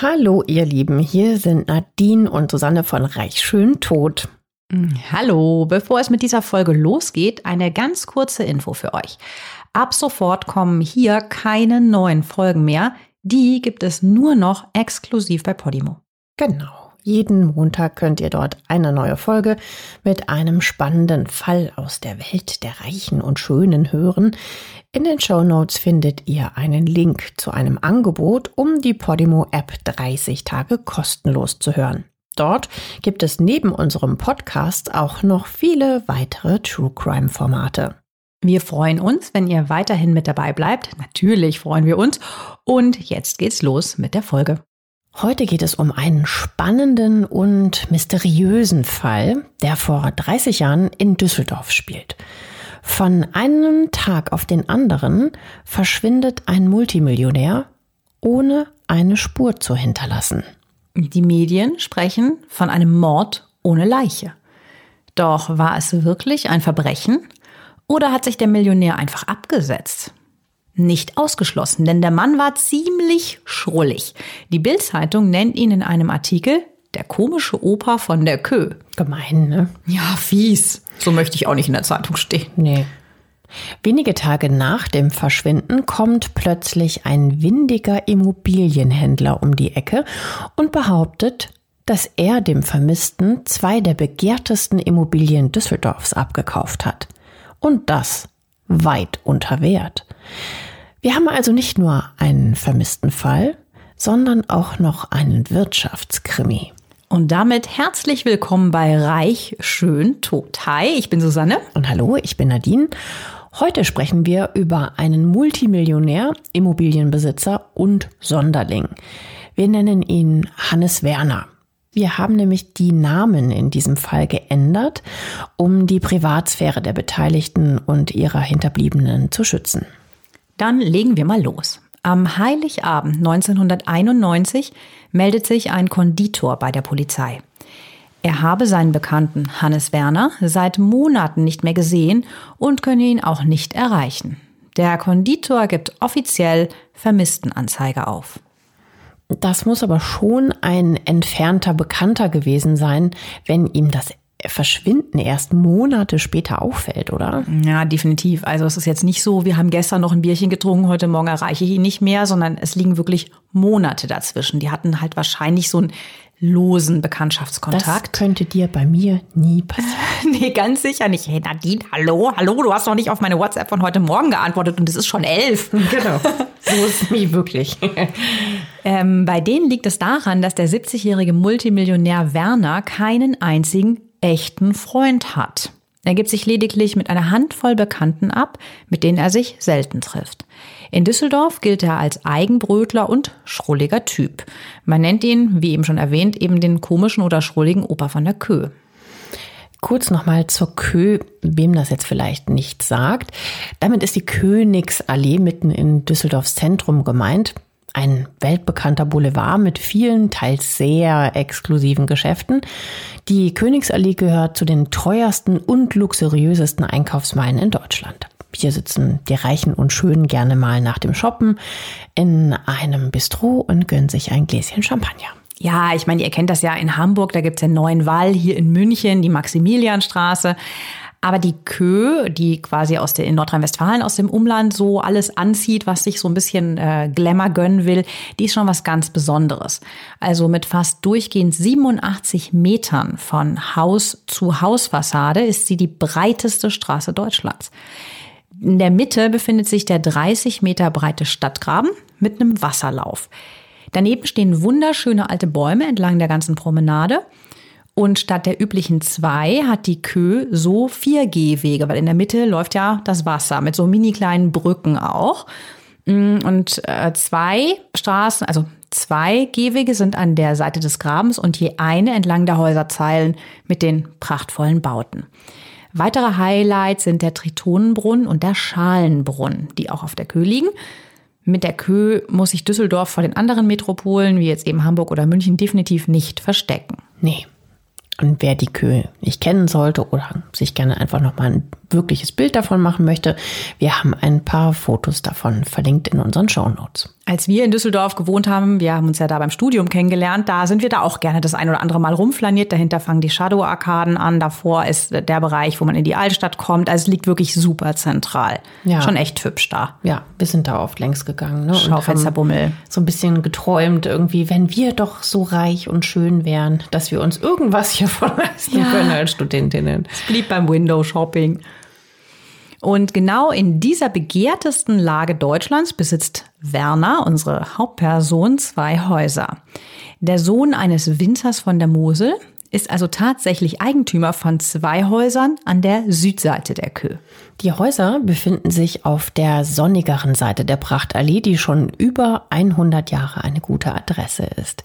Hallo ihr Lieben, hier sind Nadine und Susanne von Reich Schön Tot. Mm, hallo, bevor es mit dieser Folge losgeht, eine ganz kurze Info für euch. Ab sofort kommen hier keine neuen Folgen mehr. Die gibt es nur noch exklusiv bei Podimo. Genau. Jeden Montag könnt ihr dort eine neue Folge mit einem spannenden Fall aus der Welt der Reichen und Schönen hören. In den Show Notes findet ihr einen Link zu einem Angebot, um die Podimo-App 30 Tage kostenlos zu hören. Dort gibt es neben unserem Podcast auch noch viele weitere True Crime Formate. Wir freuen uns, wenn ihr weiterhin mit dabei bleibt. Natürlich freuen wir uns. Und jetzt geht's los mit der Folge. Heute geht es um einen spannenden und mysteriösen Fall, der vor 30 Jahren in Düsseldorf spielt. Von einem Tag auf den anderen verschwindet ein Multimillionär, ohne eine Spur zu hinterlassen. Die Medien sprechen von einem Mord ohne Leiche. Doch war es wirklich ein Verbrechen oder hat sich der Millionär einfach abgesetzt? Nicht ausgeschlossen, denn der Mann war ziemlich schrullig. Die Bild-Zeitung nennt ihn in einem Artikel der komische Opa von der Kö. Gemein, ne? Ja, fies. So möchte ich auch nicht in der Zeitung stehen. Nee. Wenige Tage nach dem Verschwinden kommt plötzlich ein windiger Immobilienhändler um die Ecke und behauptet, dass er dem Vermissten zwei der begehrtesten Immobilien Düsseldorfs abgekauft hat. Und das weit unter Wert. Wir haben also nicht nur einen vermissten Fall, sondern auch noch einen Wirtschaftskrimi. Und damit herzlich willkommen bei Reich, Schön, Tot. Hi, ich bin Susanne. Und hallo, ich bin Nadine. Heute sprechen wir über einen Multimillionär, Immobilienbesitzer und Sonderling. Wir nennen ihn Hannes Werner. Wir haben nämlich die Namen in diesem Fall geändert, um die Privatsphäre der Beteiligten und ihrer Hinterbliebenen zu schützen. Dann legen wir mal los. Am Heiligabend 1991 meldet sich ein Konditor bei der Polizei. Er habe seinen Bekannten Hannes Werner seit Monaten nicht mehr gesehen und könne ihn auch nicht erreichen. Der Konditor gibt offiziell Vermisstenanzeige auf. Das muss aber schon ein entfernter Bekannter gewesen sein, wenn ihm das Verschwinden erst Monate später auffällt, oder? Ja, definitiv. Also es ist jetzt nicht so, wir haben gestern noch ein Bierchen getrunken, heute Morgen erreiche ich ihn nicht mehr, sondern es liegen wirklich Monate dazwischen. Die hatten halt wahrscheinlich so einen losen Bekanntschaftskontakt. Das könnte dir bei mir nie passieren. nee, ganz sicher nicht. Hey Nadine, hallo, hallo, du hast noch nicht auf meine WhatsApp von heute Morgen geantwortet und es ist schon elf. Genau, so ist es nie wirklich. ähm, bei denen liegt es daran, dass der 70-jährige Multimillionär Werner keinen einzigen echten Freund hat. Er gibt sich lediglich mit einer Handvoll Bekannten ab, mit denen er sich selten trifft. In Düsseldorf gilt er als Eigenbrötler und schrulliger Typ. Man nennt ihn, wie eben schon erwähnt, eben den komischen oder schrulligen Opa von der Kö. Kurz nochmal zur Kö, wem das jetzt vielleicht nicht sagt. Damit ist die Königsallee mitten in Düsseldorfs Zentrum gemeint. Ein weltbekannter Boulevard mit vielen, teils sehr exklusiven Geschäften. Die Königsallee gehört zu den teuersten und luxuriösesten Einkaufsmeilen in Deutschland. Hier sitzen die Reichen und Schönen gerne mal nach dem Shoppen in einem Bistro und gönnen sich ein Gläschen Champagner. Ja, ich meine, ihr kennt das ja in Hamburg, da gibt's den neuen Wall, hier in München die Maximilianstraße. Aber die Kö, die quasi aus der, in Nordrhein-Westfalen aus dem Umland so alles anzieht, was sich so ein bisschen äh, Glamour gönnen will, die ist schon was ganz Besonderes. Also mit fast durchgehend 87 Metern von Haus zu Hausfassade ist sie die breiteste Straße Deutschlands. In der Mitte befindet sich der 30 Meter breite Stadtgraben mit einem Wasserlauf. Daneben stehen wunderschöne alte Bäume entlang der ganzen Promenade. Und statt der üblichen zwei hat die Kö so vier Gehwege, weil in der Mitte läuft ja das Wasser mit so mini kleinen Brücken auch. Mm, und äh, zwei Straßen, also zwei Gehwege sind an der Seite des Grabens und je eine entlang der Häuserzeilen mit den prachtvollen Bauten. Weitere Highlights sind der Tritonenbrunnen und der Schalenbrunnen, die auch auf der Kö liegen. Mit der Kö muss sich Düsseldorf vor den anderen Metropolen, wie jetzt eben Hamburg oder München, definitiv nicht verstecken. Nee. Und wer die Kö nicht kennen sollte oder sich gerne einfach noch mal ein wirkliches Bild davon machen möchte, wir haben ein paar Fotos davon verlinkt in unseren Show Notes. Als wir in Düsseldorf gewohnt haben, wir haben uns ja da beim Studium kennengelernt, da sind wir da auch gerne das ein oder andere Mal rumflaniert. Dahinter fangen die Shadow-Arkaden an, davor ist der Bereich, wo man in die Altstadt kommt. Also es liegt wirklich super zentral. Ja. Schon echt hübsch da. Ja, wir sind da oft längs gegangen. Ne? Schaufensterbummel. So ein bisschen geträumt irgendwie, wenn wir doch so reich und schön wären, dass wir uns irgendwas hiervon leisten ja. können als Studentinnen. Es blieb beim Window-Shopping. Und genau in dieser begehrtesten Lage Deutschlands besitzt Werner, unsere Hauptperson, zwei Häuser. Der Sohn eines Winzers von der Mosel ist also tatsächlich Eigentümer von zwei Häusern an der Südseite der Kö. Die Häuser befinden sich auf der sonnigeren Seite der Prachtallee, die schon über 100 Jahre eine gute Adresse ist.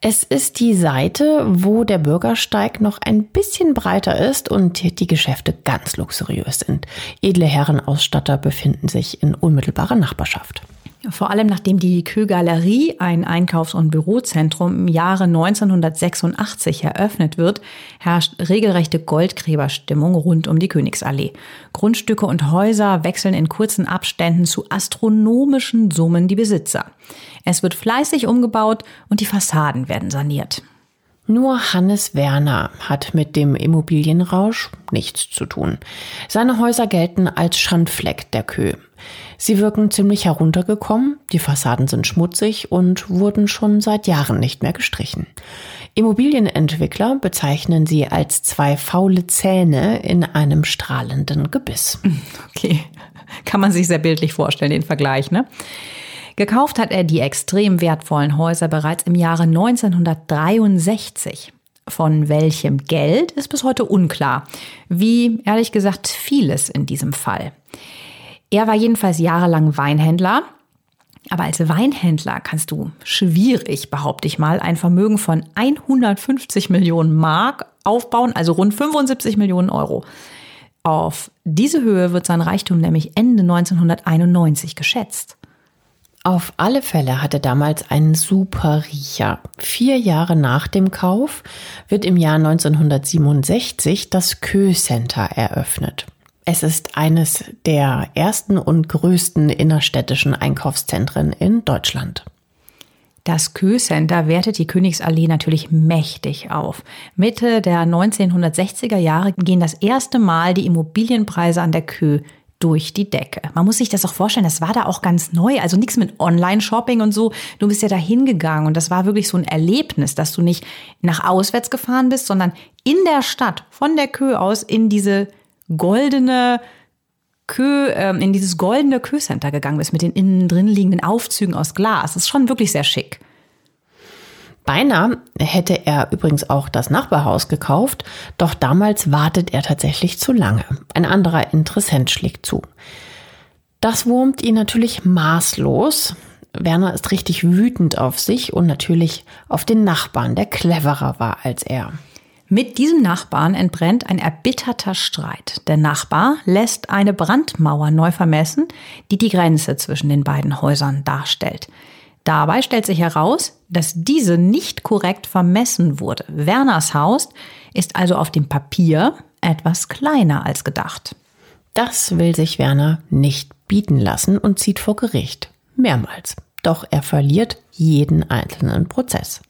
Es ist die Seite, wo der Bürgersteig noch ein bisschen breiter ist und die Geschäfte ganz luxuriös sind. Edle Herrenausstatter befinden sich in unmittelbarer Nachbarschaft. Vor allem nachdem die Kö-Galerie, ein Einkaufs- und Bürozentrum, im Jahre 1986 eröffnet wird, herrscht regelrechte Goldgräberstimmung rund um die Königsallee. Grundstücke und Häuser wechseln in kurzen Abständen zu astronomischen Summen die Besitzer. Es wird fleißig umgebaut und die Fassaden werden saniert. Nur Hannes Werner hat mit dem Immobilienrausch nichts zu tun. Seine Häuser gelten als Schandfleck der Kö. Sie wirken ziemlich heruntergekommen, die Fassaden sind schmutzig und wurden schon seit Jahren nicht mehr gestrichen. Immobilienentwickler bezeichnen sie als zwei faule Zähne in einem strahlenden Gebiss. Okay, kann man sich sehr bildlich vorstellen, den Vergleich, ne? Gekauft hat er die extrem wertvollen Häuser bereits im Jahre 1963. Von welchem Geld ist bis heute unklar. Wie ehrlich gesagt vieles in diesem Fall. Er war jedenfalls jahrelang Weinhändler. Aber als Weinhändler kannst du schwierig, behaupte ich mal, ein Vermögen von 150 Millionen Mark aufbauen, also rund 75 Millionen Euro. Auf diese Höhe wird sein Reichtum nämlich Ende 1991 geschätzt. Auf alle Fälle hatte damals einen super Riecher. Vier Jahre nach dem Kauf wird im Jahr 1967 das Kö Center eröffnet. Es ist eines der ersten und größten innerstädtischen Einkaufszentren in Deutschland. Das Kö-Center wertet die Königsallee natürlich mächtig auf. Mitte der 1960er Jahre gehen das erste Mal die Immobilienpreise an der Kö durch die Decke. Man muss sich das auch vorstellen, das war da auch ganz neu, also nichts mit Online-Shopping und so. Du bist ja da hingegangen und das war wirklich so ein Erlebnis, dass du nicht nach auswärts gefahren bist, sondern in der Stadt, von der Kö aus in diese goldene Kö, äh, in dieses goldene Kö-Center gegangen bist mit den innen drin liegenden Aufzügen aus Glas. Das ist schon wirklich sehr schick. Beinahe hätte er übrigens auch das Nachbarhaus gekauft, doch damals wartet er tatsächlich zu lange. Ein anderer Interessent schlägt zu. Das wurmt ihn natürlich maßlos. Werner ist richtig wütend auf sich und natürlich auf den Nachbarn, der cleverer war als er. Mit diesem Nachbarn entbrennt ein erbitterter Streit. Der Nachbar lässt eine Brandmauer neu vermessen, die die Grenze zwischen den beiden Häusern darstellt. Dabei stellt sich heraus, dass diese nicht korrekt vermessen wurde. Werners Haus ist also auf dem Papier etwas kleiner als gedacht. Das will sich Werner nicht bieten lassen und zieht vor Gericht. Mehrmals. Doch er verliert jeden einzelnen Prozess.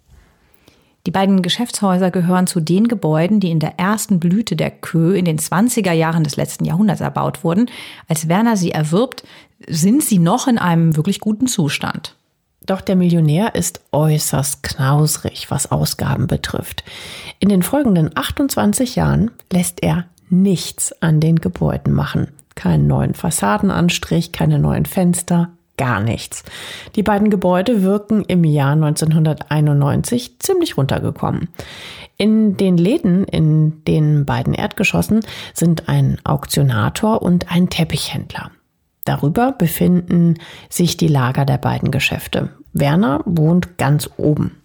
Die beiden Geschäftshäuser gehören zu den Gebäuden, die in der ersten Blüte der Kö in den 20er Jahren des letzten Jahrhunderts erbaut wurden. Als Werner sie erwirbt, sind sie noch in einem wirklich guten Zustand. Doch der Millionär ist äußerst knausrig, was Ausgaben betrifft. In den folgenden 28 Jahren lässt er nichts an den Gebäuden machen. Keinen neuen Fassadenanstrich, keine neuen Fenster, gar nichts. Die beiden Gebäude wirken im Jahr 1991 ziemlich runtergekommen. In den Läden in den beiden Erdgeschossen sind ein Auktionator und ein Teppichhändler. Darüber befinden sich die Lager der beiden Geschäfte. Werner wohnt ganz oben.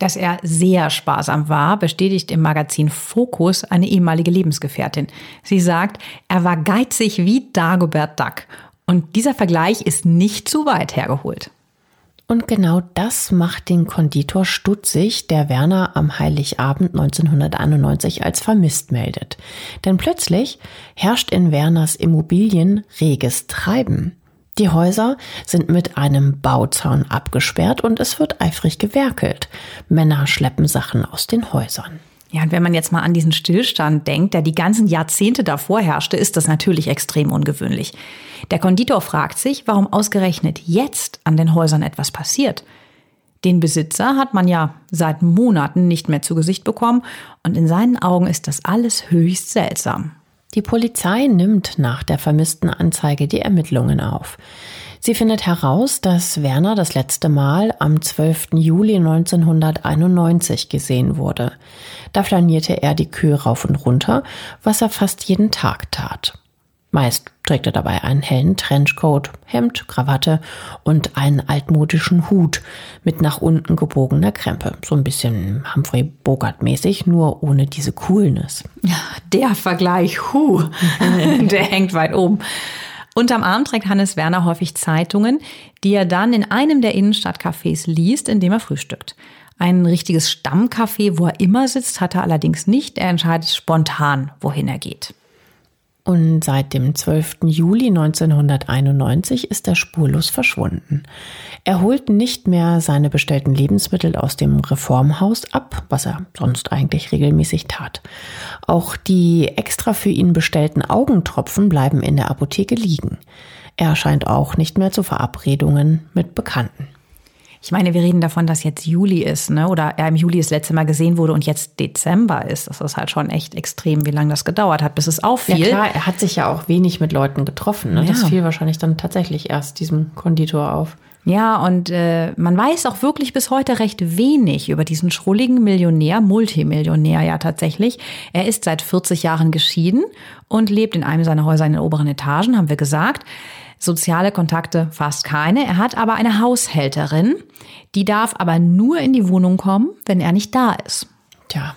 Dass er sehr sparsam war, bestätigt im Magazin Focus eine ehemalige Lebensgefährtin. Sie sagt, er war geizig wie Dagobert Duck und dieser Vergleich ist nicht zu weit hergeholt. Und genau das macht den Konditor stutzig, der Werner am Heiligabend 1991 als vermisst meldet. Denn plötzlich herrscht in Werners Immobilien reges Treiben. Die Häuser sind mit einem Bauzaun abgesperrt und es wird eifrig gewerkelt. Männer schleppen Sachen aus den Häusern. Ja, und wenn man jetzt mal an diesen Stillstand denkt, der die ganzen Jahrzehnte davor herrschte, ist das natürlich extrem ungewöhnlich. Der Konditor fragt sich, warum ausgerechnet jetzt an den Häusern etwas passiert. Den Besitzer hat man ja seit Monaten nicht mehr zu Gesicht bekommen und in seinen Augen ist das alles höchst seltsam. Die Polizei nimmt nach der vermissten Anzeige die Ermittlungen auf. Sie findet heraus, dass Werner das letzte Mal am 12. Juli 1991 gesehen wurde. Da flanierte er die Kühe rauf und runter, was er fast jeden Tag tat. Meist trägt er dabei einen hellen Trenchcoat, Hemd, Krawatte und einen altmodischen Hut mit nach unten gebogener Krempe. So ein bisschen Humphrey Bogart mäßig, nur ohne diese Coolness. Ja, der Vergleich, hu, der hängt weit oben. Unterm Arm trägt Hannes Werner häufig Zeitungen, die er dann in einem der Innenstadtcafés liest, in dem er frühstückt. Ein richtiges Stammcafé, wo er immer sitzt, hat er allerdings nicht. Er entscheidet spontan, wohin er geht. Und seit dem 12. Juli 1991 ist er spurlos verschwunden. Er holt nicht mehr seine bestellten Lebensmittel aus dem Reformhaus ab, was er sonst eigentlich regelmäßig tat. Auch die extra für ihn bestellten Augentropfen bleiben in der Apotheke liegen. Er erscheint auch nicht mehr zu Verabredungen mit Bekannten. Ich meine, wir reden davon, dass jetzt Juli ist, ne? Oder er im Juli das letzte Mal gesehen wurde und jetzt Dezember ist. Das ist halt schon echt extrem, wie lange das gedauert hat, bis es auffiel. Ja klar, er hat sich ja auch wenig mit Leuten getroffen. Ne? Ja. Das fiel wahrscheinlich dann tatsächlich erst diesem Konditor auf. Ja, und äh, man weiß auch wirklich bis heute recht wenig über diesen schrulligen Millionär, Multimillionär ja tatsächlich. Er ist seit 40 Jahren geschieden und lebt in einem seiner Häuser in den oberen Etagen, haben wir gesagt. Soziale Kontakte fast keine. Er hat aber eine Haushälterin, die darf aber nur in die Wohnung kommen, wenn er nicht da ist. Tja,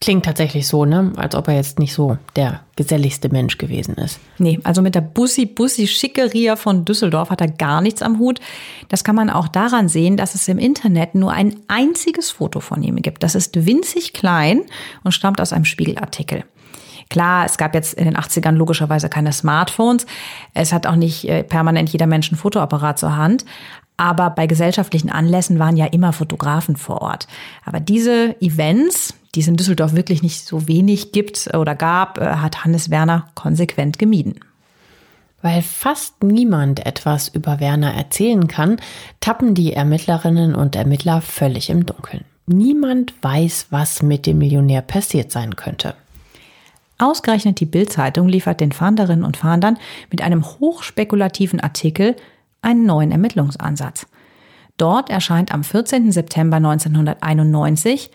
klingt tatsächlich so, ne? Als ob er jetzt nicht so der geselligste Mensch gewesen ist. Nee, also mit der Bussi-Bussi-Schickeria von Düsseldorf hat er gar nichts am Hut. Das kann man auch daran sehen, dass es im Internet nur ein einziges Foto von ihm gibt. Das ist winzig klein und stammt aus einem Spiegelartikel. Klar, es gab jetzt in den 80ern logischerweise keine Smartphones. Es hat auch nicht äh, permanent jeder Mensch ein Fotoapparat zur Hand. Aber bei gesellschaftlichen Anlässen waren ja immer Fotografen vor Ort. Aber diese Events, die es in Düsseldorf wirklich nicht so wenig gibt oder gab, äh, hat Hannes Werner konsequent gemieden. Weil fast niemand etwas über Werner erzählen kann, tappen die Ermittlerinnen und Ermittler völlig im Dunkeln. Niemand weiß, was mit dem Millionär passiert sein könnte. Ausgerechnet die Bild-Zeitung liefert den Fahnderinnen und Fahndern mit einem hochspekulativen Artikel einen neuen Ermittlungsansatz. Dort erscheint am 14. September 1991,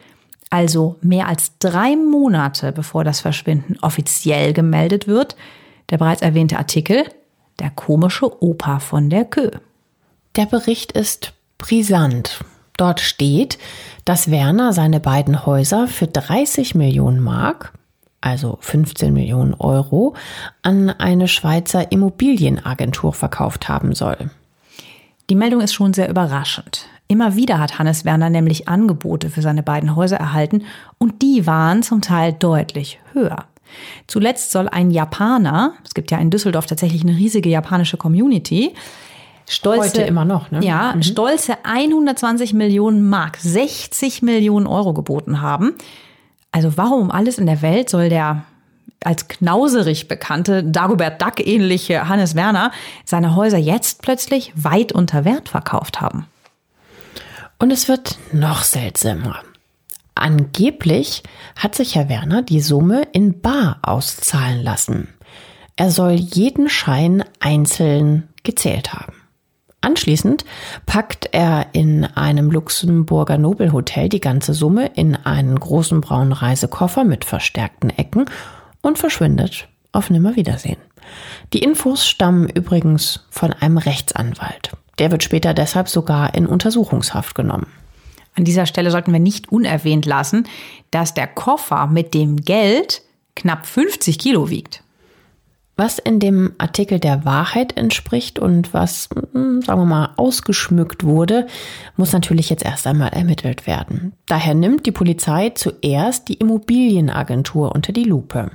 also mehr als drei Monate bevor das Verschwinden offiziell gemeldet wird, der bereits erwähnte Artikel Der komische Opa von der Kö. Der Bericht ist brisant. Dort steht, dass Werner seine beiden Häuser für 30 Millionen Mark also 15 Millionen Euro, an eine Schweizer Immobilienagentur verkauft haben soll. Die Meldung ist schon sehr überraschend. Immer wieder hat Hannes Werner nämlich Angebote für seine beiden Häuser erhalten und die waren zum Teil deutlich höher. Zuletzt soll ein Japaner, es gibt ja in Düsseldorf tatsächlich eine riesige japanische Community, stolze, Heute immer noch, ne? Ja, mhm. stolze 120 Millionen Mark, 60 Millionen Euro geboten haben. Also warum alles in der Welt soll der als knauserig bekannte Dagobert Duck ähnliche Hannes Werner seine Häuser jetzt plötzlich weit unter Wert verkauft haben? Und es wird noch seltsamer. Angeblich hat sich Herr Werner die Summe in Bar auszahlen lassen. Er soll jeden Schein einzeln gezählt haben. Anschließend packt er in einem Luxemburger Nobelhotel die ganze Summe in einen großen braunen Reisekoffer mit verstärkten Ecken und verschwindet auf Nimmerwiedersehen. Die Infos stammen übrigens von einem Rechtsanwalt. Der wird später deshalb sogar in Untersuchungshaft genommen. An dieser Stelle sollten wir nicht unerwähnt lassen, dass der Koffer mit dem Geld knapp 50 Kilo wiegt. Was in dem Artikel der Wahrheit entspricht und was, hm, sagen wir mal, ausgeschmückt wurde, muss natürlich jetzt erst einmal ermittelt werden. Daher nimmt die Polizei zuerst die Immobilienagentur unter die Lupe.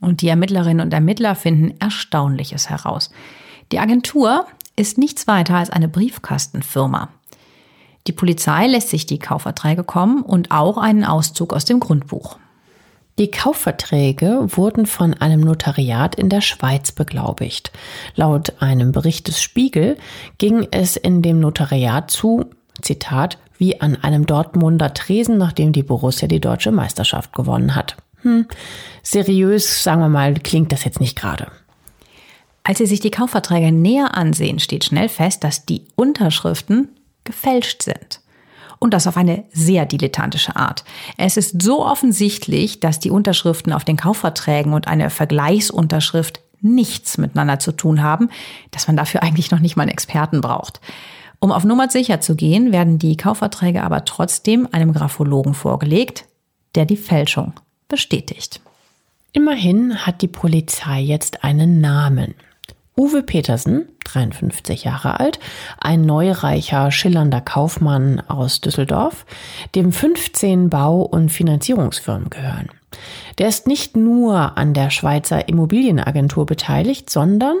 Und die Ermittlerinnen und Ermittler finden Erstaunliches heraus. Die Agentur ist nichts weiter als eine Briefkastenfirma. Die Polizei lässt sich die Kaufverträge kommen und auch einen Auszug aus dem Grundbuch. Die Kaufverträge wurden von einem Notariat in der Schweiz beglaubigt. Laut einem Bericht des Spiegel ging es in dem Notariat zu, Zitat, wie an einem Dortmunder Tresen, nachdem die Borussia die deutsche Meisterschaft gewonnen hat. Hm, seriös, sagen wir mal, klingt das jetzt nicht gerade. Als Sie sich die Kaufverträge näher ansehen, steht schnell fest, dass die Unterschriften gefälscht sind und das auf eine sehr dilettantische Art. Es ist so offensichtlich, dass die Unterschriften auf den Kaufverträgen und eine Vergleichsunterschrift nichts miteinander zu tun haben, dass man dafür eigentlich noch nicht mal einen Experten braucht. Um auf Nummer sicher zu gehen, werden die Kaufverträge aber trotzdem einem Graphologen vorgelegt, der die Fälschung bestätigt. Immerhin hat die Polizei jetzt einen Namen. Uwe Petersen, 53 Jahre alt, ein neureicher, schillernder Kaufmann aus Düsseldorf, dem 15 Bau- und Finanzierungsfirmen gehören. Der ist nicht nur an der Schweizer Immobilienagentur beteiligt, sondern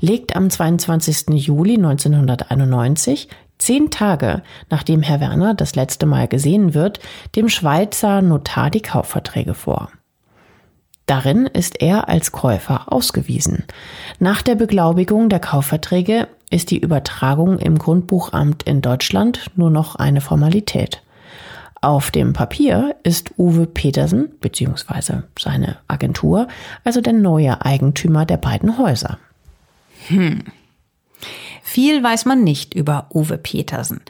legt am 22. Juli 1991 Zehn Tage nachdem Herr Werner das letzte Mal gesehen wird, dem Schweizer Notar die Kaufverträge vor. Darin ist er als Käufer ausgewiesen. Nach der Beglaubigung der Kaufverträge ist die Übertragung im Grundbuchamt in Deutschland nur noch eine Formalität. Auf dem Papier ist Uwe Petersen bzw. seine Agentur also der neue Eigentümer der beiden Häuser. Hm. Viel weiß man nicht über Uwe Petersen.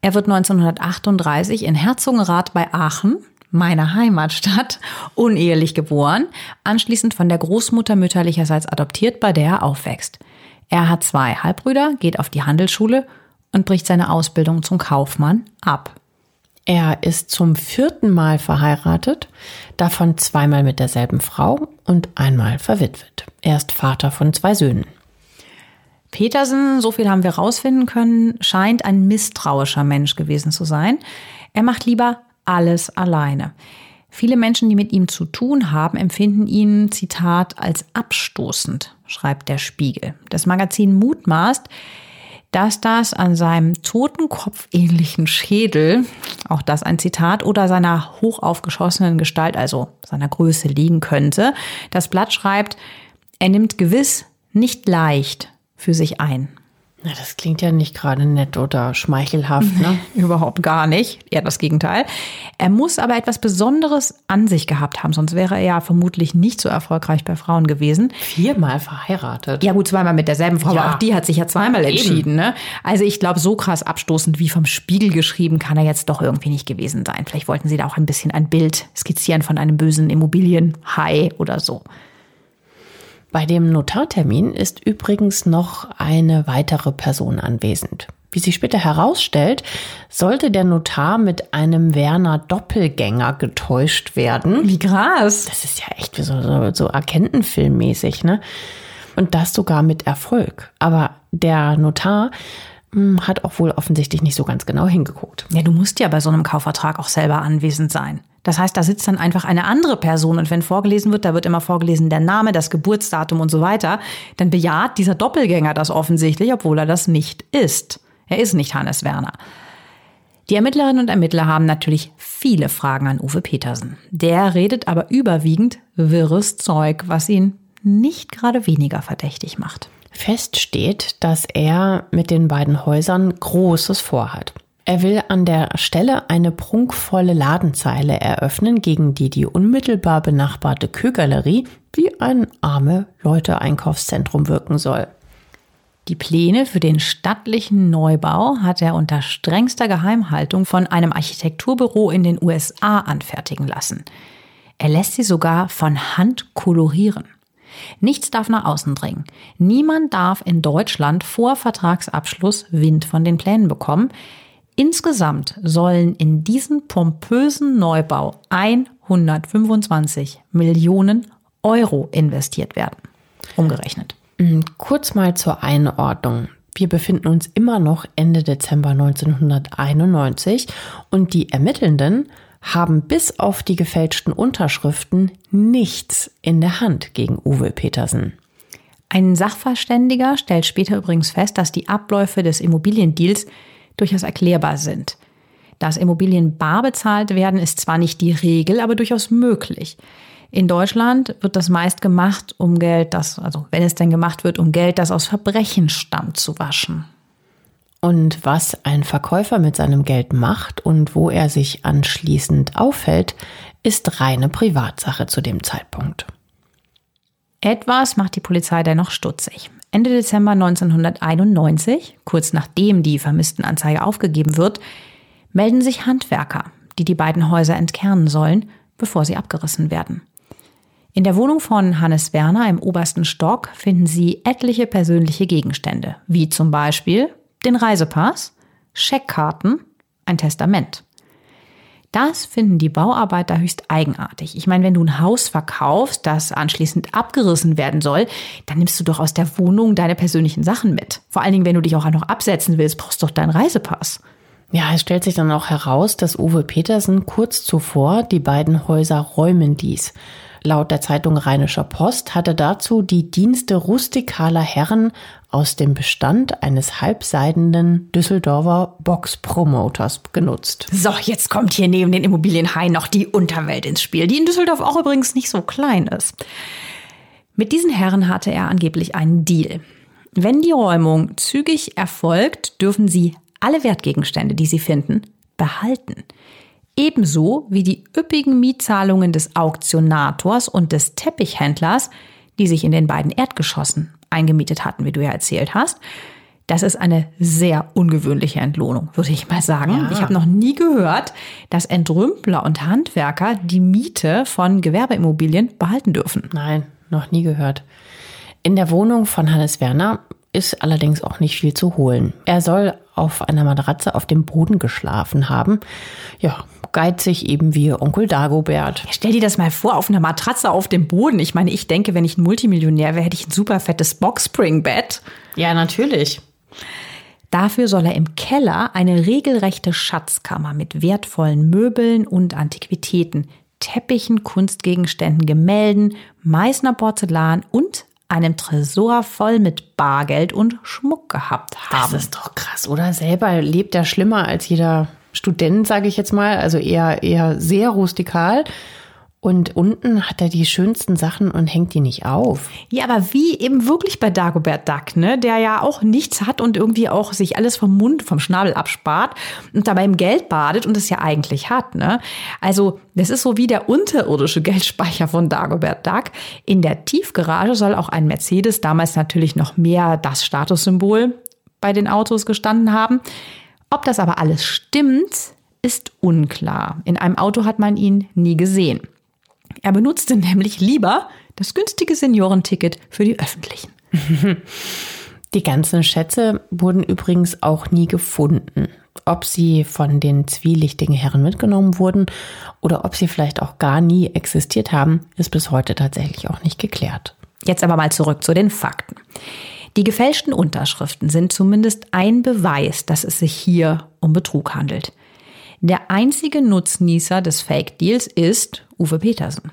Er wird 1938 in Herzogenrath bei Aachen meiner Heimatstadt, unehelich geboren, anschließend von der Großmutter mütterlicherseits adoptiert, bei der er aufwächst. Er hat zwei Halbbrüder, geht auf die Handelsschule und bricht seine Ausbildung zum Kaufmann ab. Er ist zum vierten Mal verheiratet, davon zweimal mit derselben Frau und einmal verwitwet. Er ist Vater von zwei Söhnen. Petersen, so viel haben wir rausfinden können, scheint ein misstrauischer Mensch gewesen zu sein. Er macht lieber alles alleine. Viele Menschen, die mit ihm zu tun haben, empfinden ihn, Zitat, als abstoßend, schreibt der Spiegel. Das Magazin mutmaßt, dass das an seinem totenkopfähnlichen Schädel, auch das ein Zitat, oder seiner hochaufgeschossenen Gestalt, also seiner Größe liegen könnte. Das Blatt schreibt, er nimmt gewiss nicht leicht für sich ein. Na, das klingt ja nicht gerade nett oder schmeichelhaft, ne? Überhaupt gar nicht. Eher das Gegenteil. Er muss aber etwas Besonderes an sich gehabt haben, sonst wäre er ja vermutlich nicht so erfolgreich bei Frauen gewesen. Viermal verheiratet. Ja, gut, zweimal mit derselben Frau, ja. aber auch die hat sich ja zweimal entschieden, ne? Also ich glaube, so krass abstoßend wie vom Spiegel geschrieben kann er jetzt doch irgendwie nicht gewesen sein. Vielleicht wollten sie da auch ein bisschen ein Bild skizzieren von einem bösen Immobilienhai oder so. Bei dem Notartermin ist übrigens noch eine weitere Person anwesend. Wie sich später herausstellt, sollte der Notar mit einem Werner Doppelgänger getäuscht werden. Wie krass. Das ist ja echt so, so, so Agentenfilmmäßig, ne? Und das sogar mit Erfolg. Aber der Notar hm, hat auch wohl offensichtlich nicht so ganz genau hingeguckt. Ja, du musst ja bei so einem Kaufvertrag auch selber anwesend sein. Das heißt, da sitzt dann einfach eine andere Person und wenn vorgelesen wird, da wird immer vorgelesen der Name, das Geburtsdatum und so weiter, dann bejaht dieser Doppelgänger das offensichtlich, obwohl er das nicht ist. Er ist nicht Hannes Werner. Die Ermittlerinnen und Ermittler haben natürlich viele Fragen an Uwe Petersen. Der redet aber überwiegend wirres Zeug, was ihn nicht gerade weniger verdächtig macht. Fest steht, dass er mit den beiden Häusern Großes vorhat. Er will an der Stelle eine prunkvolle Ladenzeile eröffnen, gegen die die unmittelbar benachbarte Kühlgalerie wie ein arme Leute-Einkaufszentrum wirken soll. Die Pläne für den stattlichen Neubau hat er unter strengster Geheimhaltung von einem Architekturbüro in den USA anfertigen lassen. Er lässt sie sogar von Hand kolorieren. Nichts darf nach außen dringen. Niemand darf in Deutschland vor Vertragsabschluss Wind von den Plänen bekommen. Insgesamt sollen in diesen pompösen Neubau 125 Millionen Euro investiert werden. umgerechnet. Mm, kurz mal zur Einordnung. Wir befinden uns immer noch Ende Dezember 1991 und die Ermittelnden haben bis auf die gefälschten Unterschriften nichts in der Hand gegen Uwe Petersen. Ein Sachverständiger stellt später übrigens fest, dass die Abläufe des Immobiliendeals durchaus erklärbar sind. Dass Immobilien bar bezahlt werden, ist zwar nicht die Regel, aber durchaus möglich. In Deutschland wird das meist gemacht, um Geld, das, also wenn es denn gemacht wird, um Geld, das aus Verbrechen stammt, zu waschen. Und was ein Verkäufer mit seinem Geld macht und wo er sich anschließend aufhält, ist reine Privatsache zu dem Zeitpunkt. Etwas macht die Polizei dennoch stutzig. Ende Dezember 1991, kurz nachdem die Vermisstenanzeige aufgegeben wird, melden sich Handwerker, die die beiden Häuser entkernen sollen, bevor sie abgerissen werden. In der Wohnung von Hannes Werner im obersten Stock finden sie etliche persönliche Gegenstände, wie zum Beispiel den Reisepass, Scheckkarten, ein Testament. Das finden die Bauarbeiter höchst eigenartig. Ich meine, wenn du ein Haus verkaufst, das anschließend abgerissen werden soll, dann nimmst du doch aus der Wohnung deine persönlichen Sachen mit. Vor allen Dingen, wenn du dich auch noch absetzen willst, brauchst du doch deinen Reisepass. Ja, es stellt sich dann auch heraus, dass Uwe Petersen kurz zuvor die beiden Häuser räumen ließ. Laut der Zeitung Rheinischer Post hatte dazu die Dienste rustikaler Herren aus dem Bestand eines halbseidenden Düsseldorfer Box-Promoters genutzt. So, jetzt kommt hier neben den Immobilienhain noch die Unterwelt ins Spiel, die in Düsseldorf auch übrigens nicht so klein ist. Mit diesen Herren hatte er angeblich einen Deal. Wenn die Räumung zügig erfolgt, dürfen sie alle Wertgegenstände, die sie finden, behalten ebenso wie die üppigen Mietzahlungen des Auktionators und des Teppichhändlers, die sich in den beiden Erdgeschossen eingemietet hatten, wie du ja erzählt hast. Das ist eine sehr ungewöhnliche Entlohnung, würde ich mal sagen. Ja. Ich habe noch nie gehört, dass Entrümpler und Handwerker die Miete von Gewerbeimmobilien behalten dürfen. Nein, noch nie gehört. In der Wohnung von Hannes Werner ist allerdings auch nicht viel zu holen. Er soll auf einer Matratze auf dem Boden geschlafen haben. Ja, geizig eben wie Onkel Dagobert. Ja, stell dir das mal vor, auf einer Matratze auf dem Boden. Ich meine, ich denke, wenn ich ein Multimillionär wäre, hätte ich ein super fettes Boxspringbett. Ja, natürlich. Dafür soll er im Keller eine regelrechte Schatzkammer mit wertvollen Möbeln und Antiquitäten, Teppichen, Kunstgegenständen, Gemälden, Meißner Porzellan und einem Tresor voll mit Bargeld und Schmuck gehabt haben. Das ist doch krass, oder? Selber lebt er schlimmer als jeder Student, sage ich jetzt mal, also eher eher sehr rustikal und unten hat er die schönsten Sachen und hängt die nicht auf. Ja, aber wie eben wirklich bei Dagobert Duck, ne? Der ja auch nichts hat und irgendwie auch sich alles vom Mund, vom Schnabel abspart und dabei im Geld badet und es ja eigentlich hat, ne? Also, das ist so wie der unterirdische Geldspeicher von Dagobert Duck. In der Tiefgarage soll auch ein Mercedes, damals natürlich noch mehr das Statussymbol bei den Autos gestanden haben. Ob das aber alles stimmt, ist unklar. In einem Auto hat man ihn nie gesehen. Er benutzte nämlich lieber das günstige Seniorenticket für die öffentlichen. Die ganzen Schätze wurden übrigens auch nie gefunden. Ob sie von den zwielichtigen Herren mitgenommen wurden oder ob sie vielleicht auch gar nie existiert haben, ist bis heute tatsächlich auch nicht geklärt. Jetzt aber mal zurück zu den Fakten. Die gefälschten Unterschriften sind zumindest ein Beweis, dass es sich hier um Betrug handelt. Der einzige Nutznießer des Fake Deals ist Uwe Petersen.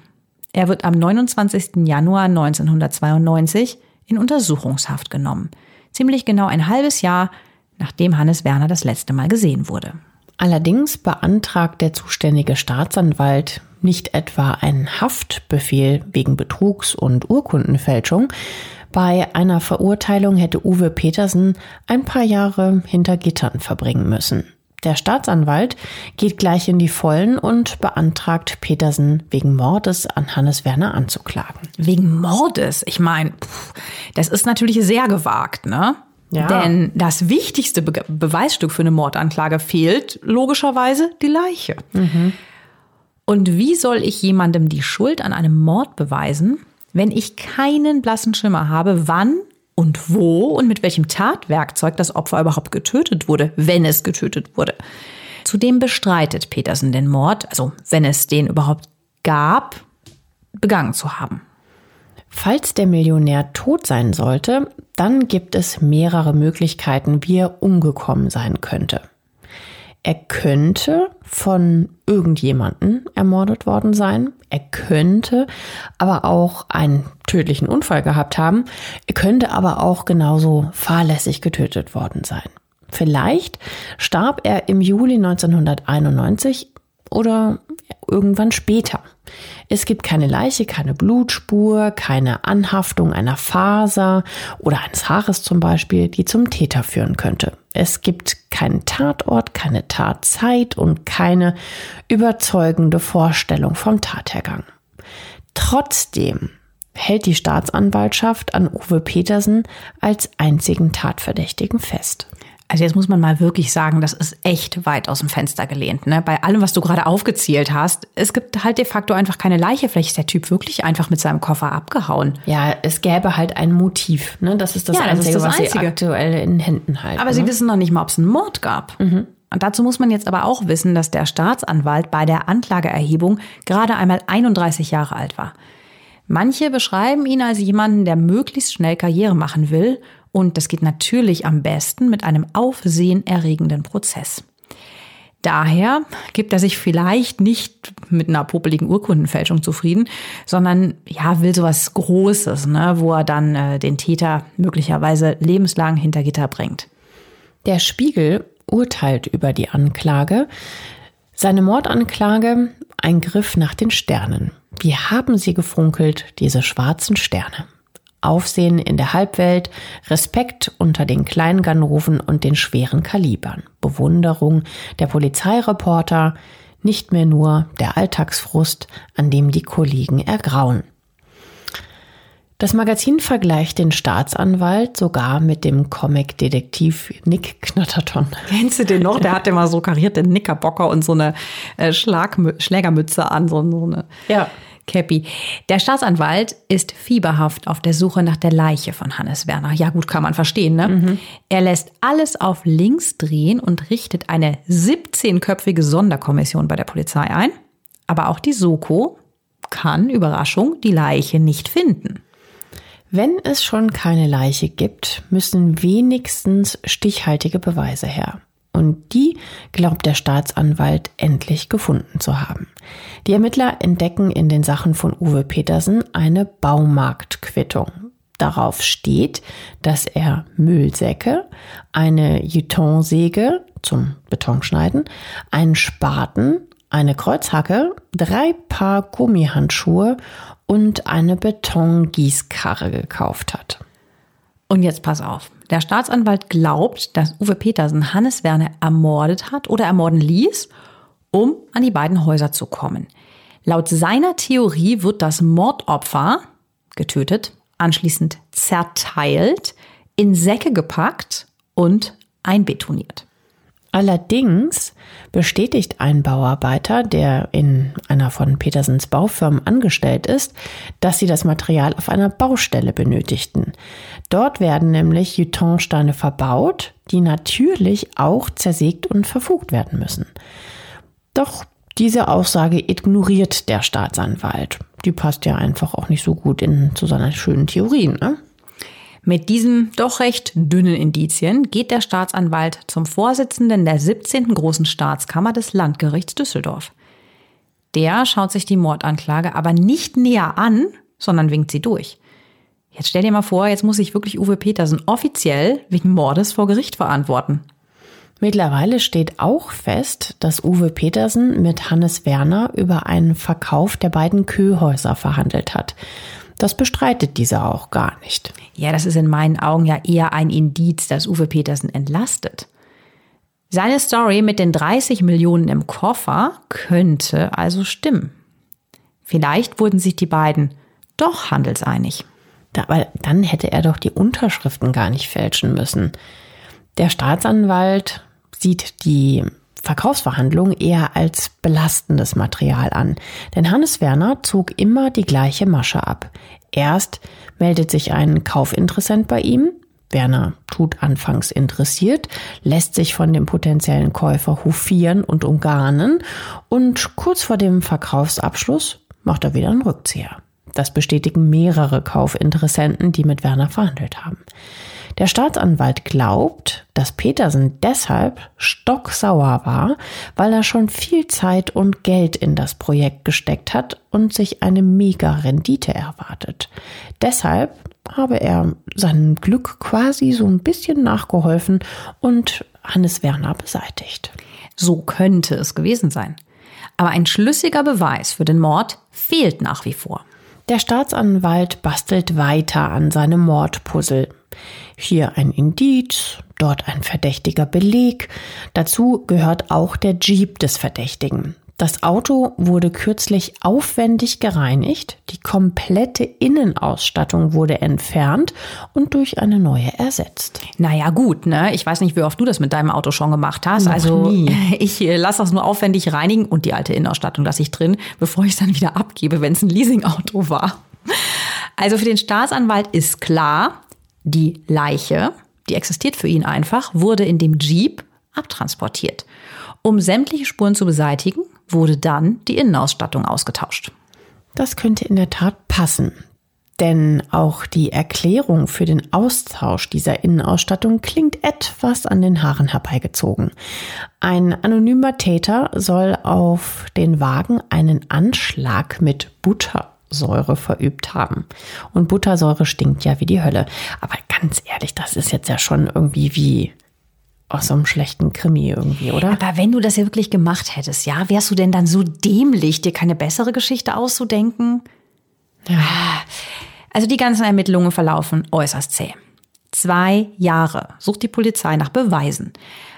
Er wird am 29. Januar 1992 in Untersuchungshaft genommen. Ziemlich genau ein halbes Jahr, nachdem Hannes Werner das letzte Mal gesehen wurde. Allerdings beantragt der zuständige Staatsanwalt nicht etwa einen Haftbefehl wegen Betrugs und Urkundenfälschung. Bei einer Verurteilung hätte Uwe Petersen ein paar Jahre hinter Gittern verbringen müssen. Der Staatsanwalt geht gleich in die Vollen und beantragt Petersen wegen Mordes an Hannes Werner anzuklagen. Wegen Mordes? Ich meine, das ist natürlich sehr gewagt, ne? Ja. Denn das wichtigste Be Beweisstück für eine Mordanklage fehlt, logischerweise die Leiche. Mhm. Und wie soll ich jemandem die Schuld an einem Mord beweisen, wenn ich keinen blassen Schimmer habe, wann und wo und mit welchem Tatwerkzeug das Opfer überhaupt getötet wurde, wenn es getötet wurde. Zudem bestreitet Petersen den Mord, also wenn es den überhaupt gab, begangen zu haben. Falls der Millionär tot sein sollte, dann gibt es mehrere Möglichkeiten, wie er umgekommen sein könnte. Er könnte von irgendjemanden ermordet worden sein. Er könnte aber auch einen tödlichen Unfall gehabt haben. Er könnte aber auch genauso fahrlässig getötet worden sein. Vielleicht starb er im Juli 1991 oder irgendwann später. Es gibt keine Leiche, keine Blutspur, keine Anhaftung einer Faser oder eines Haares zum Beispiel, die zum Täter führen könnte. Es gibt keinen Tatort, keine Tatzeit und keine überzeugende Vorstellung vom Tathergang. Trotzdem hält die Staatsanwaltschaft an Uwe Petersen als einzigen Tatverdächtigen fest. Also jetzt muss man mal wirklich sagen, das ist echt weit aus dem Fenster gelehnt. Ne? Bei allem, was du gerade aufgezählt hast, es gibt halt de facto einfach keine Leiche. Vielleicht ist der Typ wirklich einfach mit seinem Koffer abgehauen. Ja, es gäbe halt ein Motiv. Ne? Das ist das, Ja, das Einzige, ist das was sie Einzige. aktuell in Händen halten. Aber ne? sie wissen noch nicht mal, ob es einen Mord gab. Und dazu muss man jetzt aber auch wissen, dass der Staatsanwalt bei der Anklageerhebung gerade einmal 31 Jahre alt war. Manche beschreiben ihn als jemanden, der möglichst schnell Karriere machen will. Und das geht natürlich am besten mit einem aufsehenerregenden Prozess. Daher gibt er sich vielleicht nicht mit einer popeligen Urkundenfälschung zufrieden, sondern ja, will sowas Großes, ne, wo er dann äh, den Täter möglicherweise lebenslang hinter Gitter bringt. Der Spiegel urteilt über die Anklage. Seine Mordanklage ein Griff nach den Sternen. Wie haben sie gefunkelt, diese schwarzen Sterne? Aufsehen in der Halbwelt, Respekt unter den kleinen Ganoven und den schweren Kalibern, Bewunderung der Polizeireporter, nicht mehr nur der Alltagsfrust, an dem die Kollegen ergrauen. Das Magazin vergleicht den Staatsanwalt sogar mit dem Comic-Detektiv Nick Knatterton. Kennst du den noch? Der hatte mal so karierte Knickerbocker und so eine äh, Schlagmü Schlägermütze an, so eine Ja. Cappy. Der Staatsanwalt ist fieberhaft auf der Suche nach der Leiche von Hannes Werner. Ja, gut, kann man verstehen, ne? Er lässt alles auf links drehen und richtet eine 17-köpfige Sonderkommission bei der Polizei ein. Aber auch die Soko kann, Überraschung, die Leiche nicht finden. Wenn es schon keine Leiche gibt, müssen wenigstens stichhaltige Beweise her. Und die glaubt der Staatsanwalt endlich gefunden zu haben. Die Ermittler entdecken in den Sachen von Uwe Petersen eine Baumarktquittung. Darauf steht, dass er Müllsäcke, eine Jutonsäge zum Betonschneiden, einen Spaten, eine Kreuzhacke, drei Paar Gummihandschuhe und eine Betongießkarre gekauft hat. Und jetzt pass auf. Der Staatsanwalt glaubt, dass Uwe Petersen Hannes Werner ermordet hat oder ermorden ließ, um an die beiden Häuser zu kommen. Laut seiner Theorie wird das Mordopfer getötet, anschließend zerteilt, in Säcke gepackt und einbetoniert. Allerdings bestätigt ein Bauarbeiter, der in einer von Petersens Baufirmen angestellt ist, dass sie das Material auf einer Baustelle benötigten. Dort werden nämlich Jutonsteine verbaut, die natürlich auch zersägt und verfugt werden müssen. Doch diese Aussage ignoriert der Staatsanwalt. Die passt ja einfach auch nicht so gut in, zu seiner schönen Theorie, ne? Mit diesen doch recht dünnen Indizien geht der Staatsanwalt zum Vorsitzenden der 17. Großen Staatskammer des Landgerichts Düsseldorf. Der schaut sich die Mordanklage aber nicht näher an, sondern winkt sie durch. Jetzt stell dir mal vor, jetzt muss sich wirklich Uwe Petersen offiziell wegen Mordes vor Gericht verantworten. Mittlerweile steht auch fest, dass Uwe Petersen mit Hannes Werner über einen Verkauf der beiden Köhäuser verhandelt hat. Das bestreitet dieser auch gar nicht. Ja, das ist in meinen Augen ja eher ein Indiz, dass Uwe Petersen entlastet. Seine Story mit den 30 Millionen im Koffer könnte also stimmen. Vielleicht wurden sich die beiden doch handelseinig. Da, aber dann hätte er doch die Unterschriften gar nicht fälschen müssen. Der Staatsanwalt sieht die Verkaufsverhandlung eher als belastendes Material an. Denn Hannes Werner zog immer die gleiche Masche ab. Erst meldet sich ein Kaufinteressent bei ihm. Werner tut anfangs interessiert, lässt sich von dem potenziellen Käufer hofieren und umgarnen und kurz vor dem Verkaufsabschluss macht er wieder einen Rückzieher. Das bestätigen mehrere Kaufinteressenten, die mit Werner verhandelt haben. Der Staatsanwalt glaubt, dass Petersen deshalb stocksauer war, weil er schon viel Zeit und Geld in das Projekt gesteckt hat und sich eine mega Rendite erwartet. Deshalb habe er seinem Glück quasi so ein bisschen nachgeholfen und Hannes Werner beseitigt. So könnte es gewesen sein. Aber ein schlüssiger Beweis für den Mord fehlt nach wie vor. Der Staatsanwalt bastelt weiter an seinem Mordpuzzle. Hier ein Indiz, dort ein verdächtiger Beleg. Dazu gehört auch der Jeep des Verdächtigen. Das Auto wurde kürzlich aufwendig gereinigt, die komplette Innenausstattung wurde entfernt und durch eine neue ersetzt. Naja, gut, ne? Ich weiß nicht, wie oft du das mit deinem Auto schon gemacht hast. Noch also nie. ich äh, lasse das nur aufwendig reinigen und die alte Innenausstattung lasse ich drin, bevor ich es dann wieder abgebe, wenn es ein Leasingauto war. Also für den Staatsanwalt ist klar, die Leiche, die existiert für ihn einfach, wurde in dem Jeep abtransportiert. Um sämtliche Spuren zu beseitigen, wurde dann die Innenausstattung ausgetauscht. Das könnte in der Tat passen. Denn auch die Erklärung für den Austausch dieser Innenausstattung klingt etwas an den Haaren herbeigezogen. Ein anonymer Täter soll auf den Wagen einen Anschlag mit Buttersäure verübt haben. Und Buttersäure stinkt ja wie die Hölle. Aber ganz ehrlich, das ist jetzt ja schon irgendwie wie aus so einem schlechten Krimi irgendwie, oder? Aber wenn du das ja wirklich gemacht hättest, ja, wärst du denn dann so dämlich, dir keine bessere Geschichte auszudenken? Ja. Also die ganzen Ermittlungen verlaufen äußerst zäh. Zwei Jahre sucht die Polizei nach Beweisen.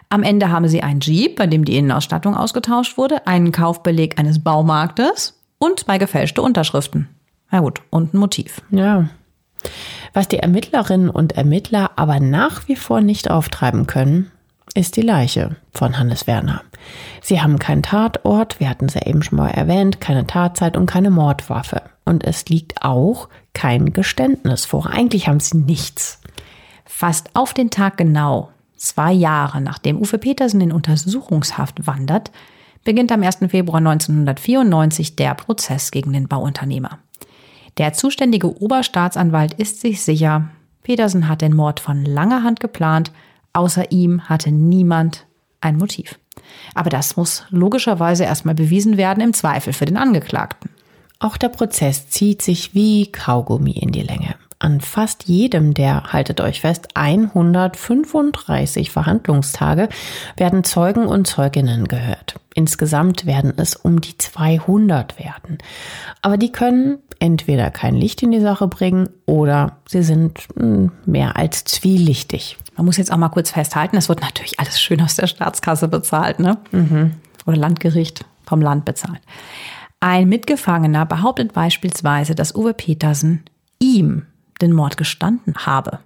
Am Ende haben sie einen Jeep, bei dem die Innenausstattung ausgetauscht wurde, einen Kaufbeleg eines Baumarktes und zwei gefälschte Unterschriften. Na gut, und ein Motiv. Ja. Was die Ermittlerinnen und Ermittler aber nach wie vor nicht auftreiben können, ist die Leiche von Hannes Werner. Sie haben keinen Tatort, wir hatten es ja eben schon mal erwähnt, keine Tatzeit und keine Mordwaffe. Und es liegt auch kein Geständnis vor. Eigentlich haben sie nichts. Fast auf den Tag genau, zwei Jahre nachdem Uwe Petersen in Untersuchungshaft wandert, beginnt am 1. Februar 1994 der Prozess gegen den Bauunternehmer. Der zuständige Oberstaatsanwalt ist sich sicher, Petersen hat den Mord von langer Hand geplant Außer ihm hatte niemand ein Motiv. Aber das muss logischerweise erstmal bewiesen werden, im Zweifel für den Angeklagten. Auch der Prozess zieht sich wie Kaugummi in die Länge. An fast jedem der, haltet euch fest, 135 Verhandlungstage werden Zeugen und Zeuginnen gehört. Insgesamt werden es um die 200 werden. Aber die können entweder kein Licht in die Sache bringen oder sie sind hm, mehr als zwielichtig. Man muss jetzt auch mal kurz festhalten, es wird natürlich alles schön aus der Staatskasse bezahlt, ne? Mhm. Oder Landgericht vom Land bezahlt. Ein Mitgefangener behauptet beispielsweise, dass Uwe Petersen ihm den Mord gestanden habe.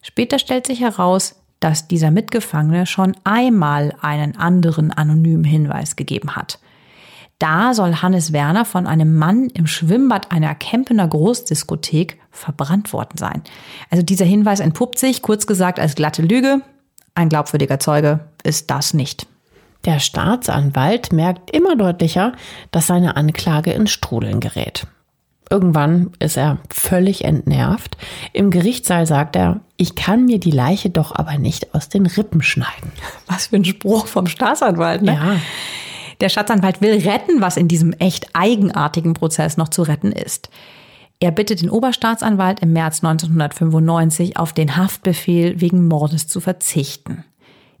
Später stellt sich heraus, dass dieser Mitgefangene schon einmal einen anderen anonymen Hinweis gegeben hat. Da soll Hannes Werner von einem Mann im Schwimmbad einer Kempener Großdiskothek verbrannt worden sein. Also dieser Hinweis entpuppt sich, kurz gesagt, als glatte Lüge. Ein glaubwürdiger Zeuge ist das nicht. Der Staatsanwalt merkt immer deutlicher, dass seine Anklage ins Strudeln gerät. Irgendwann ist er völlig entnervt. Im Gerichtssaal sagt er, ich kann mir die Leiche doch aber nicht aus den Rippen schneiden. Was für ein Spruch vom Staatsanwalt, ne? Ja. Der Staatsanwalt will retten, was in diesem echt eigenartigen Prozess noch zu retten ist. Er bittet den Oberstaatsanwalt im März 1995 auf den Haftbefehl wegen Mordes zu verzichten.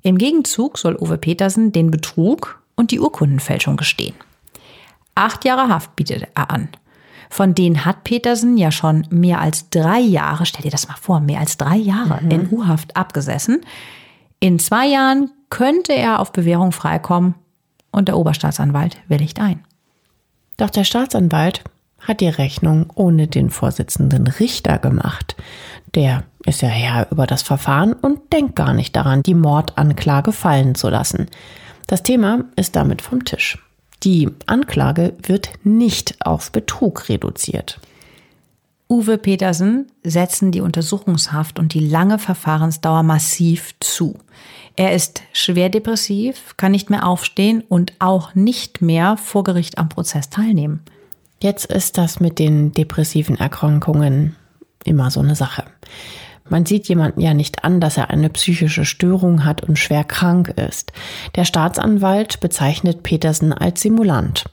Im Gegenzug soll Uwe Petersen den Betrug und die Urkundenfälschung gestehen. Acht Jahre Haft bietet er an. Von denen hat Petersen ja schon mehr als drei Jahre, stell dir das mal vor, mehr als drei Jahre mhm. in U-Haft abgesessen. In zwei Jahren könnte er auf Bewährung freikommen und der Oberstaatsanwalt willigt ein. Doch der Staatsanwalt hat die Rechnung ohne den Vorsitzenden Richter gemacht. Der ist ja Herr über das Verfahren und denkt gar nicht daran, die Mordanklage fallen zu lassen. Das Thema ist damit vom Tisch. Die Anklage wird nicht auf Betrug reduziert. Uwe Petersen setzen die Untersuchungshaft und die lange Verfahrensdauer massiv zu. Er ist schwer depressiv, kann nicht mehr aufstehen und auch nicht mehr vor Gericht am Prozess teilnehmen. Jetzt ist das mit den depressiven Erkrankungen immer so eine Sache. Man sieht jemanden ja nicht an, dass er eine psychische Störung hat und schwer krank ist. Der Staatsanwalt bezeichnet Petersen als Simulant.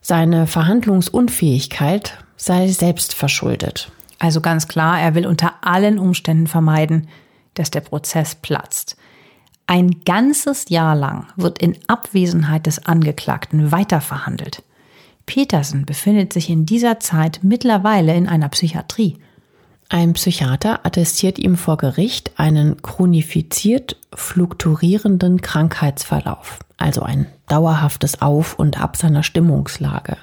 Seine Verhandlungsunfähigkeit sei selbst verschuldet. Also ganz klar, er will unter allen Umständen vermeiden, dass der Prozess platzt. Ein ganzes Jahr lang wird in Abwesenheit des Angeklagten weiterverhandelt. Petersen befindet sich in dieser Zeit mittlerweile in einer Psychiatrie. Ein Psychiater attestiert ihm vor Gericht einen chronifiziert fluktuierenden Krankheitsverlauf, also ein dauerhaftes Auf und Ab seiner Stimmungslage.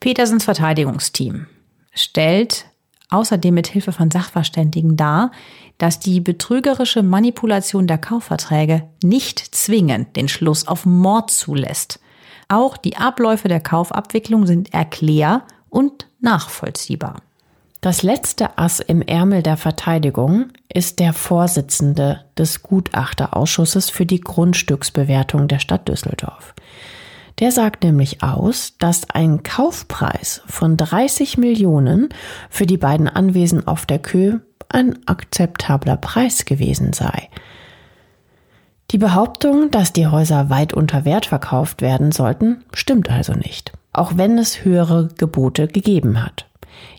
Petersens Verteidigungsteam stellt außerdem mit Hilfe von Sachverständigen dar, dass die betrügerische Manipulation der Kaufverträge nicht zwingend den Schluss auf Mord zulässt. Auch die Abläufe der Kaufabwicklung sind erklär- und nachvollziehbar. Das letzte Ass im Ärmel der Verteidigung ist der Vorsitzende des Gutachterausschusses für die Grundstücksbewertung der Stadt Düsseldorf. Der sagt nämlich aus, dass ein Kaufpreis von 30 Millionen für die beiden Anwesen auf der Kö ein akzeptabler Preis gewesen sei. Die Behauptung, dass die Häuser weit unter Wert verkauft werden sollten, stimmt also nicht, auch wenn es höhere Gebote gegeben hat.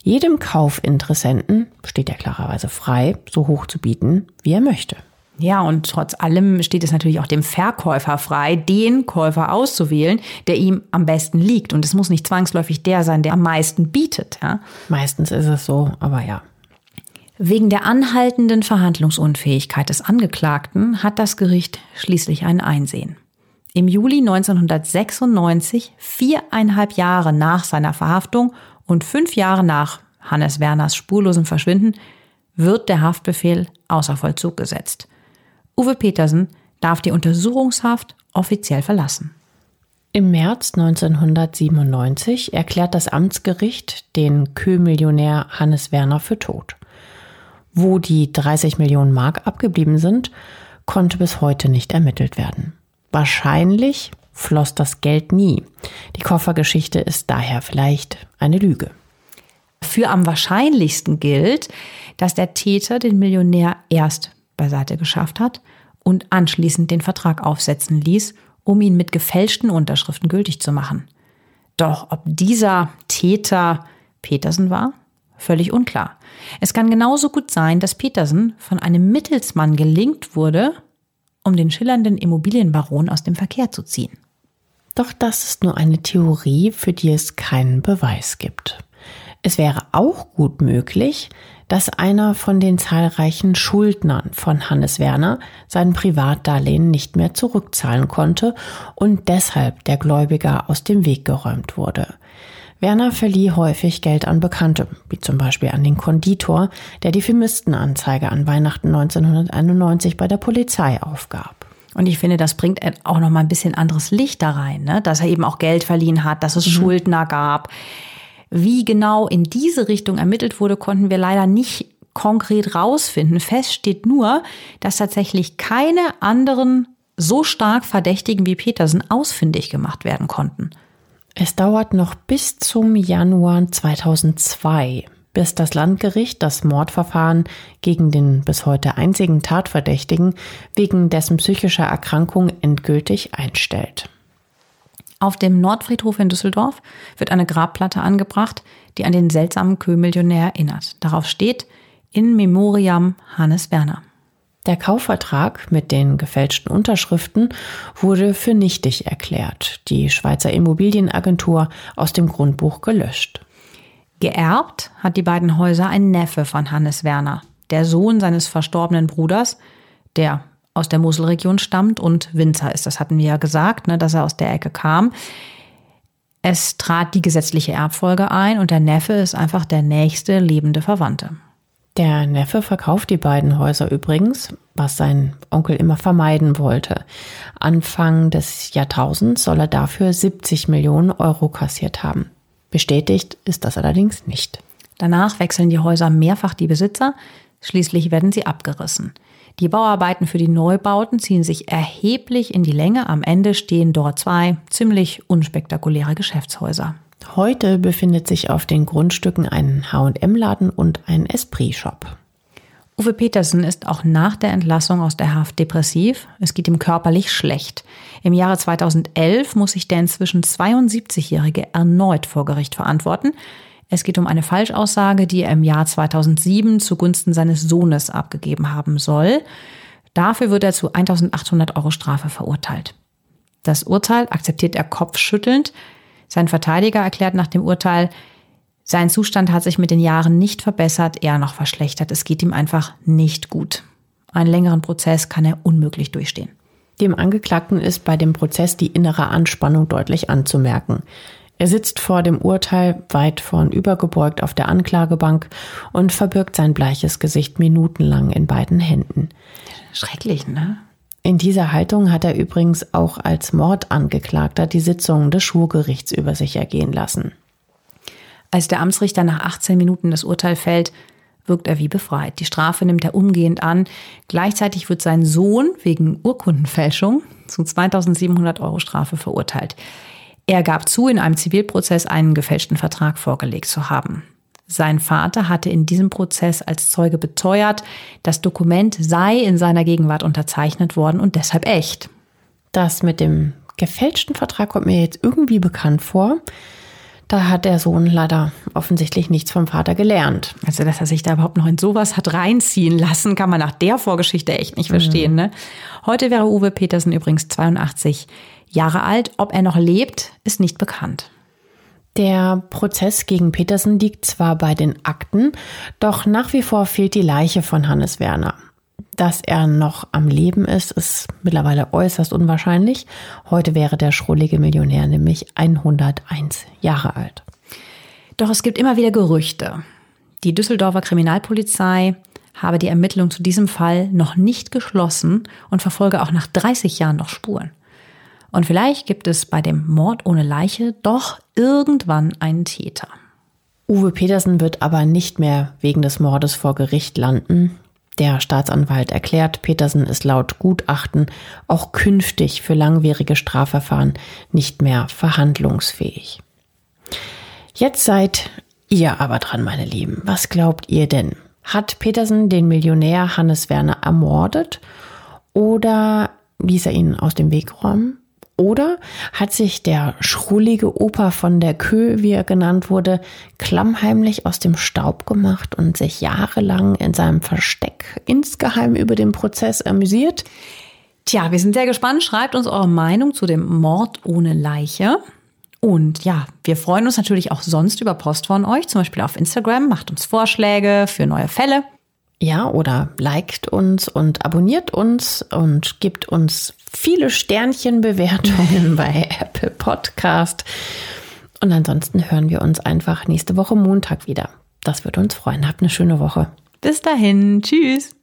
Jedem Kaufinteressenten steht er klarerweise frei, so hoch zu bieten, wie er möchte. Ja, und trotz allem steht es natürlich auch dem Verkäufer frei, den Käufer auszuwählen, der ihm am besten liegt. Und es muss nicht zwangsläufig der sein, der am meisten bietet. Ja? Meistens ist es so, aber ja. Wegen der anhaltenden Verhandlungsunfähigkeit des Angeklagten hat das Gericht schließlich ein Einsehen. Im Juli 1996, viereinhalb Jahre nach seiner Verhaftung und fünf Jahre nach Hannes Werners spurlosem Verschwinden, wird der Haftbefehl außer Vollzug gesetzt. Uwe Petersen darf die Untersuchungshaft offiziell verlassen. Im März 1997 erklärt das Amtsgericht den Kö-Millionär Hannes Werner für tot. Wo die 30 Millionen Mark abgeblieben sind, konnte bis heute nicht ermittelt werden. Wahrscheinlich floss das Geld nie. Die Koffergeschichte ist daher vielleicht eine Lüge. Für am wahrscheinlichsten gilt, dass der Täter den Millionär erst beiseite geschafft hat und anschließend den Vertrag aufsetzen ließ, um ihn mit gefälschten Unterschriften gültig zu machen. Doch ob dieser Täter Petersen war? Völlig unklar. Es kann genauso gut sein, dass Petersen von einem Mittelsmann gelingt wurde, um den schillernden Immobilienbaron aus dem Verkehr zu ziehen. Doch das ist nur eine Theorie, für die es keinen Beweis gibt. Es wäre auch gut möglich, dass einer von den zahlreichen Schuldnern von Hannes Werner sein Privatdarlehen nicht mehr zurückzahlen konnte und deshalb der Gläubiger aus dem Weg geräumt wurde. Werner verlieh häufig Geld an Bekannte, wie zum Beispiel an den Konditor, der die Vermisstenanzeige an Weihnachten 1991 bei der Polizei aufgab. Und ich finde, das bringt auch noch mal ein bisschen anderes Licht da rein, ne? dass er eben auch Geld verliehen hat, dass es mhm. Schuldner gab. Wie genau in diese Richtung ermittelt wurde, konnten wir leider nicht konkret rausfinden. Fest steht nur, dass tatsächlich keine anderen so stark Verdächtigen wie Petersen ausfindig gemacht werden konnten. Es dauert noch bis zum Januar 2002, bis das Landgericht das Mordverfahren gegen den bis heute einzigen Tatverdächtigen wegen dessen psychischer Erkrankung endgültig einstellt. Auf dem Nordfriedhof in Düsseldorf wird eine Grabplatte angebracht, die an den seltsamen Kö-Millionär erinnert. Darauf steht In Memoriam Hannes Werner. Der Kaufvertrag mit den gefälschten Unterschriften wurde für nichtig erklärt, die Schweizer Immobilienagentur aus dem Grundbuch gelöscht. Geerbt hat die beiden Häuser ein Neffe von Hannes Werner, der Sohn seines verstorbenen Bruders, der aus der Moselregion stammt und Winzer ist. Das hatten wir ja gesagt, ne, dass er aus der Ecke kam. Es trat die gesetzliche Erbfolge ein und der Neffe ist einfach der nächste lebende Verwandte. Der Neffe verkauft die beiden Häuser übrigens, was sein Onkel immer vermeiden wollte. Anfang des Jahrtausends soll er dafür 70 Millionen Euro kassiert haben. Bestätigt ist das allerdings nicht. Danach wechseln die Häuser mehrfach die Besitzer, schließlich werden sie abgerissen. Die Bauarbeiten für die Neubauten ziehen sich erheblich in die Länge. Am Ende stehen dort zwei ziemlich unspektakuläre Geschäftshäuser. Heute befindet sich auf den Grundstücken ein H&M-Laden und ein Esprit-Shop. Uwe Petersen ist auch nach der Entlassung aus der Haft depressiv. Es geht ihm körperlich schlecht. Im Jahre 2011 muss sich der inzwischen 72-Jährige erneut vor Gericht verantworten. Es geht um eine Falschaussage, die er im Jahr 2007 zugunsten seines Sohnes abgegeben haben soll. Dafür wird er zu 1800 Euro Strafe verurteilt. Das Urteil akzeptiert er kopfschüttelnd. Sein Verteidiger erklärt nach dem Urteil, sein Zustand hat sich mit den Jahren nicht verbessert, eher noch verschlechtert. Es geht ihm einfach nicht gut. Einen längeren Prozess kann er unmöglich durchstehen. Dem Angeklagten ist bei dem Prozess die innere Anspannung deutlich anzumerken. Er sitzt vor dem Urteil weit vornübergebeugt auf der Anklagebank und verbirgt sein bleiches Gesicht minutenlang in beiden Händen. Schrecklich, ne? In dieser Haltung hat er übrigens auch als Mordangeklagter die Sitzungen des Schwurgerichts über sich ergehen lassen. Als der Amtsrichter nach 18 Minuten das Urteil fällt, wirkt er wie befreit. Die Strafe nimmt er umgehend an. Gleichzeitig wird sein Sohn wegen Urkundenfälschung zu 2700 Euro Strafe verurteilt. Er gab zu, in einem Zivilprozess einen gefälschten Vertrag vorgelegt zu haben. Sein Vater hatte in diesem Prozess als Zeuge beteuert, das Dokument sei in seiner Gegenwart unterzeichnet worden und deshalb echt. Das mit dem gefälschten Vertrag kommt mir jetzt irgendwie bekannt vor. Da hat der Sohn leider offensichtlich nichts vom Vater gelernt. Also, dass er sich da überhaupt noch in sowas hat reinziehen lassen, kann man nach der Vorgeschichte echt nicht verstehen. Mhm. Ne? Heute wäre Uwe Petersen übrigens 82 Jahre alt. Ob er noch lebt, ist nicht bekannt. Der Prozess gegen Petersen liegt zwar bei den Akten, doch nach wie vor fehlt die Leiche von Hannes Werner. Dass er noch am Leben ist, ist mittlerweile äußerst unwahrscheinlich. Heute wäre der schrullige Millionär nämlich 101 Jahre alt. Doch es gibt immer wieder Gerüchte. Die Düsseldorfer Kriminalpolizei habe die Ermittlung zu diesem Fall noch nicht geschlossen und verfolge auch nach 30 Jahren noch Spuren. Und vielleicht gibt es bei dem Mord ohne Leiche doch irgendwann einen Täter. Uwe Petersen wird aber nicht mehr wegen des Mordes vor Gericht landen. Der Staatsanwalt erklärt, Petersen ist laut Gutachten auch künftig für langwierige Strafverfahren nicht mehr verhandlungsfähig. Jetzt seid ihr aber dran, meine Lieben. Was glaubt ihr denn? Hat Petersen den Millionär Hannes Werner ermordet oder ließ er ihn aus dem Weg räumen? Oder hat sich der schrullige Opa von der Kö, wie er genannt wurde, klammheimlich aus dem Staub gemacht und sich jahrelang in seinem Versteck insgeheim über den Prozess amüsiert? Tja, wir sind sehr gespannt. Schreibt uns eure Meinung zu dem Mord ohne Leiche. Und ja, wir freuen uns natürlich auch sonst über Post von euch, zum Beispiel auf Instagram. Macht uns Vorschläge für neue Fälle. Ja, oder liked uns und abonniert uns und gibt uns viele Sternchenbewertungen bei Apple Podcast. Und ansonsten hören wir uns einfach nächste Woche Montag wieder. Das würde uns freuen. Habt eine schöne Woche. Bis dahin. Tschüss.